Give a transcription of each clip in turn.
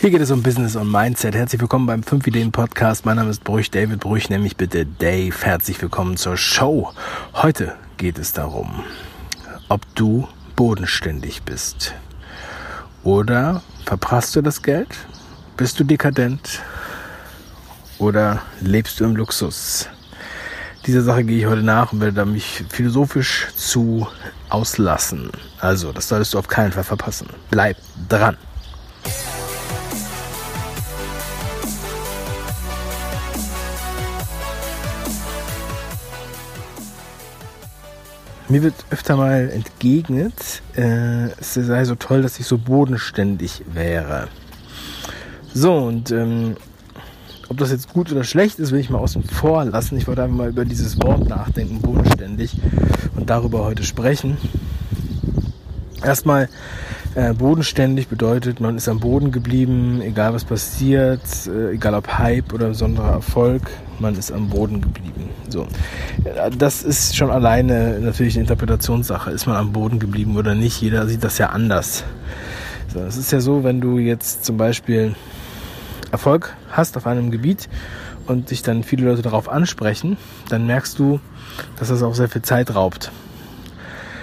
Hier geht es um Business und Mindset. Herzlich willkommen beim 5 Ideen Podcast. Mein Name ist Brüch, David Brüch, nämlich bitte Dave. Herzlich willkommen zur Show. Heute geht es darum, ob du bodenständig bist. Oder verprasst du das Geld? Bist du dekadent? Oder lebst du im Luxus? Dieser Sache gehe ich heute nach und werde mich philosophisch zu auslassen. Also, das solltest du auf keinen Fall verpassen. Bleib dran. Mir wird öfter mal entgegnet, äh, es sei so toll, dass ich so bodenständig wäre. So, und ähm, ob das jetzt gut oder schlecht ist, will ich mal außen vor lassen. Ich wollte einfach mal über dieses Wort nachdenken, bodenständig, und darüber heute sprechen. Erstmal, äh, bodenständig bedeutet, man ist am Boden geblieben, egal was passiert, äh, egal ob Hype oder besonderer Erfolg, man ist am Boden geblieben. So, das ist schon alleine natürlich eine Interpretationssache. Ist man am Boden geblieben oder nicht? Jeder sieht das ja anders. So, es ist ja so, wenn du jetzt zum Beispiel Erfolg hast auf einem Gebiet und sich dann viele Leute darauf ansprechen, dann merkst du, dass das auch sehr viel Zeit raubt.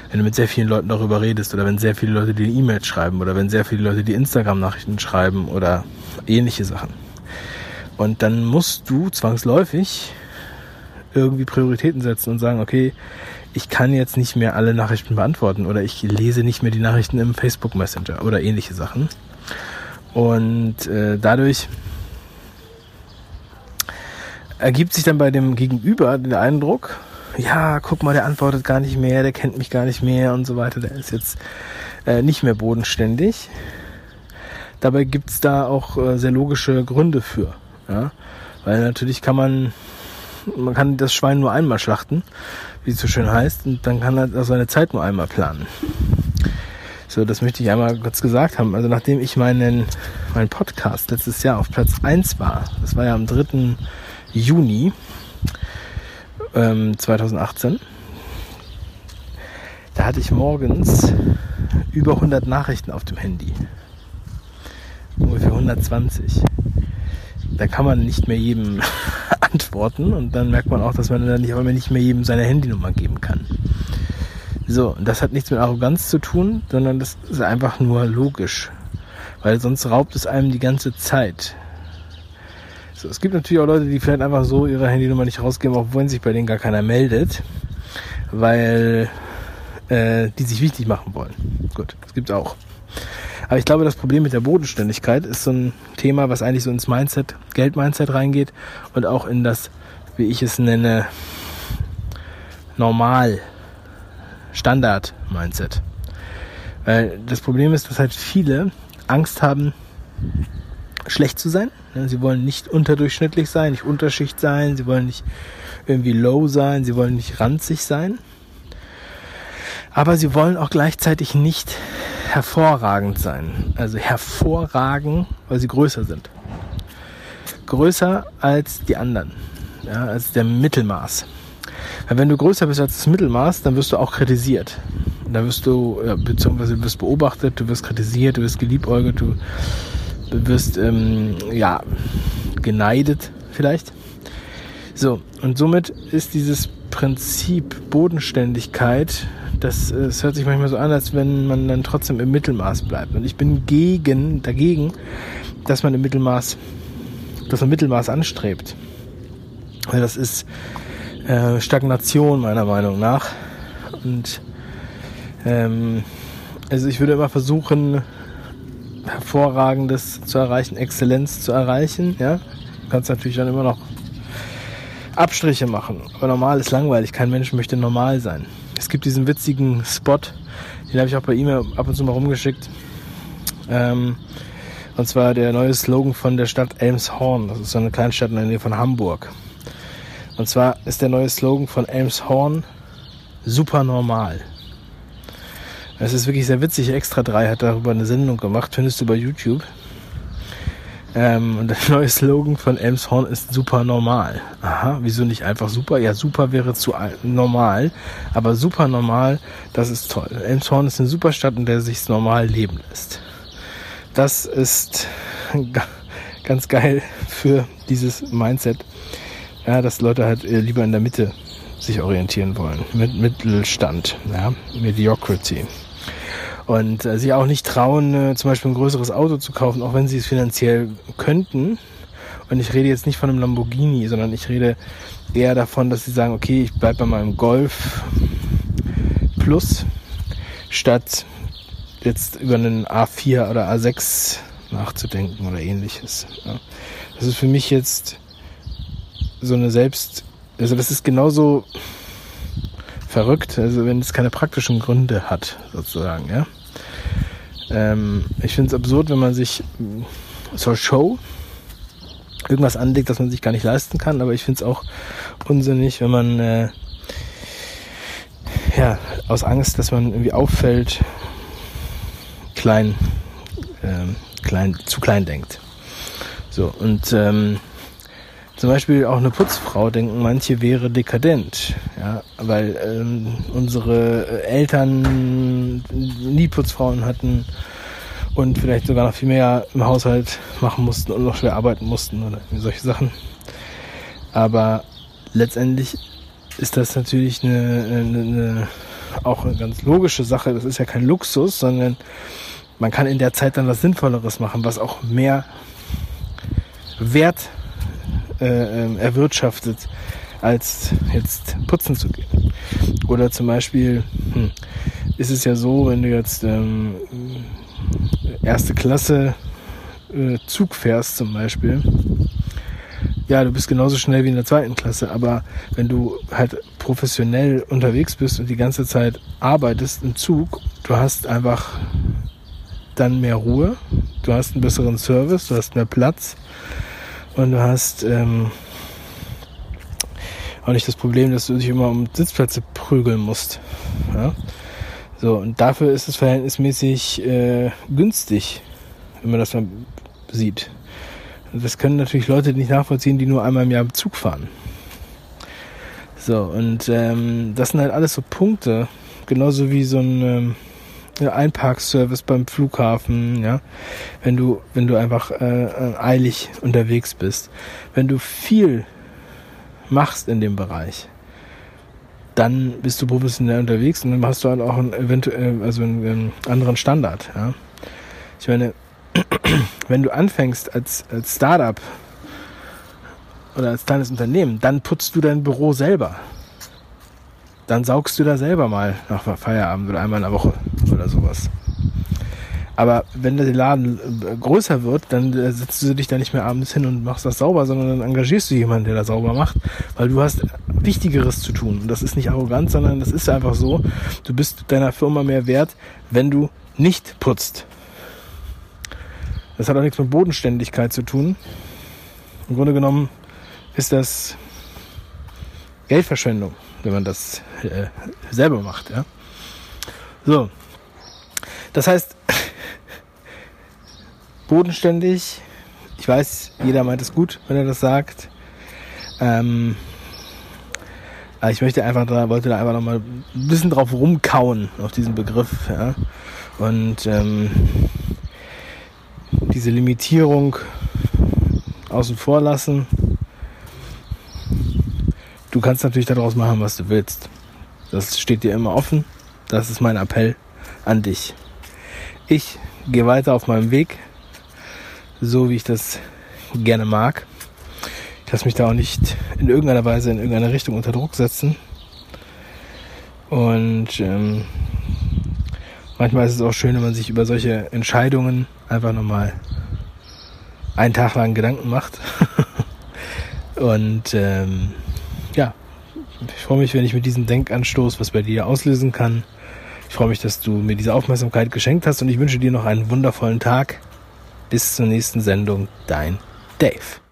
Wenn du mit sehr vielen Leuten darüber redest oder wenn sehr viele Leute dir E-Mails schreiben oder wenn sehr viele Leute dir Instagram-Nachrichten schreiben oder ähnliche Sachen. Und dann musst du zwangsläufig irgendwie Prioritäten setzen und sagen, okay, ich kann jetzt nicht mehr alle Nachrichten beantworten oder ich lese nicht mehr die Nachrichten im Facebook Messenger oder ähnliche Sachen. Und äh, dadurch ergibt sich dann bei dem Gegenüber der Eindruck, ja, guck mal, der antwortet gar nicht mehr, der kennt mich gar nicht mehr und so weiter, der ist jetzt äh, nicht mehr bodenständig. Dabei gibt's da auch äh, sehr logische Gründe für. Ja? Weil natürlich kann man, man kann das Schwein nur einmal schlachten, wie es so schön heißt, und dann kann er seine Zeit nur einmal planen. So, das möchte ich einmal kurz gesagt haben. Also nachdem ich meinen, meinen Podcast letztes Jahr auf Platz 1 war, das war ja am 3. Juni ähm, 2018, da hatte ich morgens über 100 Nachrichten auf dem Handy. Ungefähr 120 da kann man nicht mehr jedem antworten und dann merkt man auch, dass man dann nicht, aber nicht mehr jedem seine Handynummer geben kann. So, das hat nichts mit Arroganz zu tun, sondern das ist einfach nur logisch. Weil sonst raubt es einem die ganze Zeit. So, es gibt natürlich auch Leute, die vielleicht einfach so ihre Handynummer nicht rausgeben, obwohl sich bei denen gar keiner meldet, weil äh, die sich wichtig machen wollen. Gut, das gibt's auch. Aber ich glaube, das Problem mit der Bodenständigkeit ist so ein Thema, was eigentlich so ins Mindset, Geld-Mindset reingeht und auch in das, wie ich es nenne, normal, Standard-Mindset. Weil das Problem ist, dass halt viele Angst haben, schlecht zu sein. Sie wollen nicht unterdurchschnittlich sein, nicht Unterschicht sein, sie wollen nicht irgendwie low sein, sie wollen nicht ranzig sein. Aber sie wollen auch gleichzeitig nicht hervorragend sein. Also hervorragen, weil sie größer sind. Größer als die anderen. Ja, als der Mittelmaß. Weil wenn du größer bist als das Mittelmaß, dann wirst du auch kritisiert. Dann wirst du, ja, beziehungsweise du wirst beobachtet, du wirst kritisiert, du wirst geliebäugelt, du wirst, ähm, ja, geneidet vielleicht. So, und somit ist dieses Prinzip Bodenständigkeit das, es hört sich manchmal so an, als wenn man dann trotzdem im Mittelmaß bleibt. Und ich bin gegen, dagegen, dass man im Mittelmaß, dass man Mittelmaß anstrebt. Weil das ist äh, Stagnation meiner Meinung nach. Und ähm, also ich würde immer versuchen, hervorragendes zu erreichen, Exzellenz zu erreichen. Ja, du kannst natürlich dann immer noch Abstriche machen. Aber normal ist langweilig. Kein Mensch möchte normal sein. Es gibt diesen witzigen Spot, den habe ich auch bei E-Mail ab und zu mal rumgeschickt. Ähm, und zwar der neue Slogan von der Stadt Elmshorn. Das ist so eine Kleinstadt in der Nähe von Hamburg. Und zwar ist der neue Slogan von Elmshorn super normal. Es ist wirklich sehr witzig. Extra 3 hat darüber eine Sendung gemacht, findest du bei YouTube. Ähm, und der neue Slogan von Elmshorn ist super normal. Aha, wieso nicht einfach super? Ja, super wäre zu normal, aber super normal, das ist toll. Elmshorn ist eine super Stadt, in der sich's normal leben lässt. Das ist ganz geil für dieses Mindset, ja, dass Leute halt äh, lieber in der Mitte sich orientieren wollen. Mit Mittelstand, ja, Mediocrity. Und äh, sich auch nicht trauen, äh, zum Beispiel ein größeres Auto zu kaufen, auch wenn sie es finanziell könnten. Und ich rede jetzt nicht von einem Lamborghini, sondern ich rede eher davon, dass sie sagen, okay, ich bleibe bei meinem Golf Plus, statt jetzt über einen A4 oder A6 nachzudenken oder ähnliches. Ja. Das ist für mich jetzt so eine Selbst, also das ist genauso verrückt, also wenn es keine praktischen Gründe hat, sozusagen, ja. Ähm, ich finde es absurd, wenn man sich zur Show irgendwas anlegt, das man sich gar nicht leisten kann, aber ich finde es auch unsinnig, wenn man äh, ja aus Angst, dass man irgendwie auffällt, klein, ähm, klein, zu klein denkt. So und ähm, zum Beispiel auch eine Putzfrau denken manche wäre dekadent, ja, weil ähm, unsere Eltern nie Putzfrauen hatten und vielleicht sogar noch viel mehr im Haushalt machen mussten und noch schwer arbeiten mussten oder solche Sachen. Aber letztendlich ist das natürlich eine, eine, eine, auch eine ganz logische Sache. Das ist ja kein Luxus, sondern man kann in der Zeit dann was Sinnvolleres machen, was auch mehr Wert äh, ähm, erwirtschaftet, als jetzt putzen zu gehen. Oder zum Beispiel hm, ist es ja so, wenn du jetzt ähm, erste Klasse äh, Zug fährst zum Beispiel, ja, du bist genauso schnell wie in der zweiten Klasse, aber wenn du halt professionell unterwegs bist und die ganze Zeit arbeitest im Zug, du hast einfach dann mehr Ruhe, du hast einen besseren Service, du hast mehr Platz, und du hast ähm, auch nicht das Problem, dass du dich immer um Sitzplätze prügeln musst. Ja? So, und dafür ist es verhältnismäßig äh, günstig, wenn man das mal sieht. Das können natürlich Leute nicht nachvollziehen, die nur einmal im Jahr im Zug fahren. So, und ähm, das sind halt alles so Punkte, genauso wie so ein ähm, Einparkservice beim Flughafen, ja, wenn du, wenn du einfach äh, eilig unterwegs bist, wenn du viel machst in dem Bereich, dann bist du professionell unterwegs und dann hast du halt auch einen eventuell, also einen, anderen Standard, ja. Ich meine, wenn du anfängst als, als Startup oder als kleines Unternehmen, dann putzt du dein Büro selber. Dann saugst du da selber mal nach Feierabend oder einmal in der Woche oder sowas. Aber wenn der Laden äh, größer wird, dann äh, setzt du dich da nicht mehr abends hin und machst das sauber, sondern dann engagierst du jemanden, der das sauber macht, weil du hast Wichtigeres zu tun. Und das ist nicht arrogant, sondern das ist einfach so. Du bist deiner Firma mehr wert, wenn du nicht putzt. Das hat auch nichts mit Bodenständigkeit zu tun. Im Grunde genommen ist das Geldverschwendung wenn man das äh, selber macht. Ja? So, das heißt, bodenständig. Ich weiß, jeder meint es gut, wenn er das sagt. Ähm, ich möchte einfach da, wollte da einfach nochmal ein bisschen drauf rumkauen, auf diesen Begriff. Ja? Und ähm, diese Limitierung außen vor lassen Du kannst natürlich daraus machen, was du willst. Das steht dir immer offen. Das ist mein Appell an dich. Ich gehe weiter auf meinem Weg, so wie ich das gerne mag. Ich lasse mich da auch nicht in irgendeiner Weise in irgendeine Richtung unter Druck setzen. Und ähm, manchmal ist es auch schön, wenn man sich über solche Entscheidungen einfach nochmal einen Tag lang Gedanken macht. Und ähm, ja, ich freue mich, wenn ich mit diesem Denkanstoß was bei dir auslösen kann. Ich freue mich, dass du mir diese Aufmerksamkeit geschenkt hast und ich wünsche dir noch einen wundervollen Tag. Bis zur nächsten Sendung, dein Dave.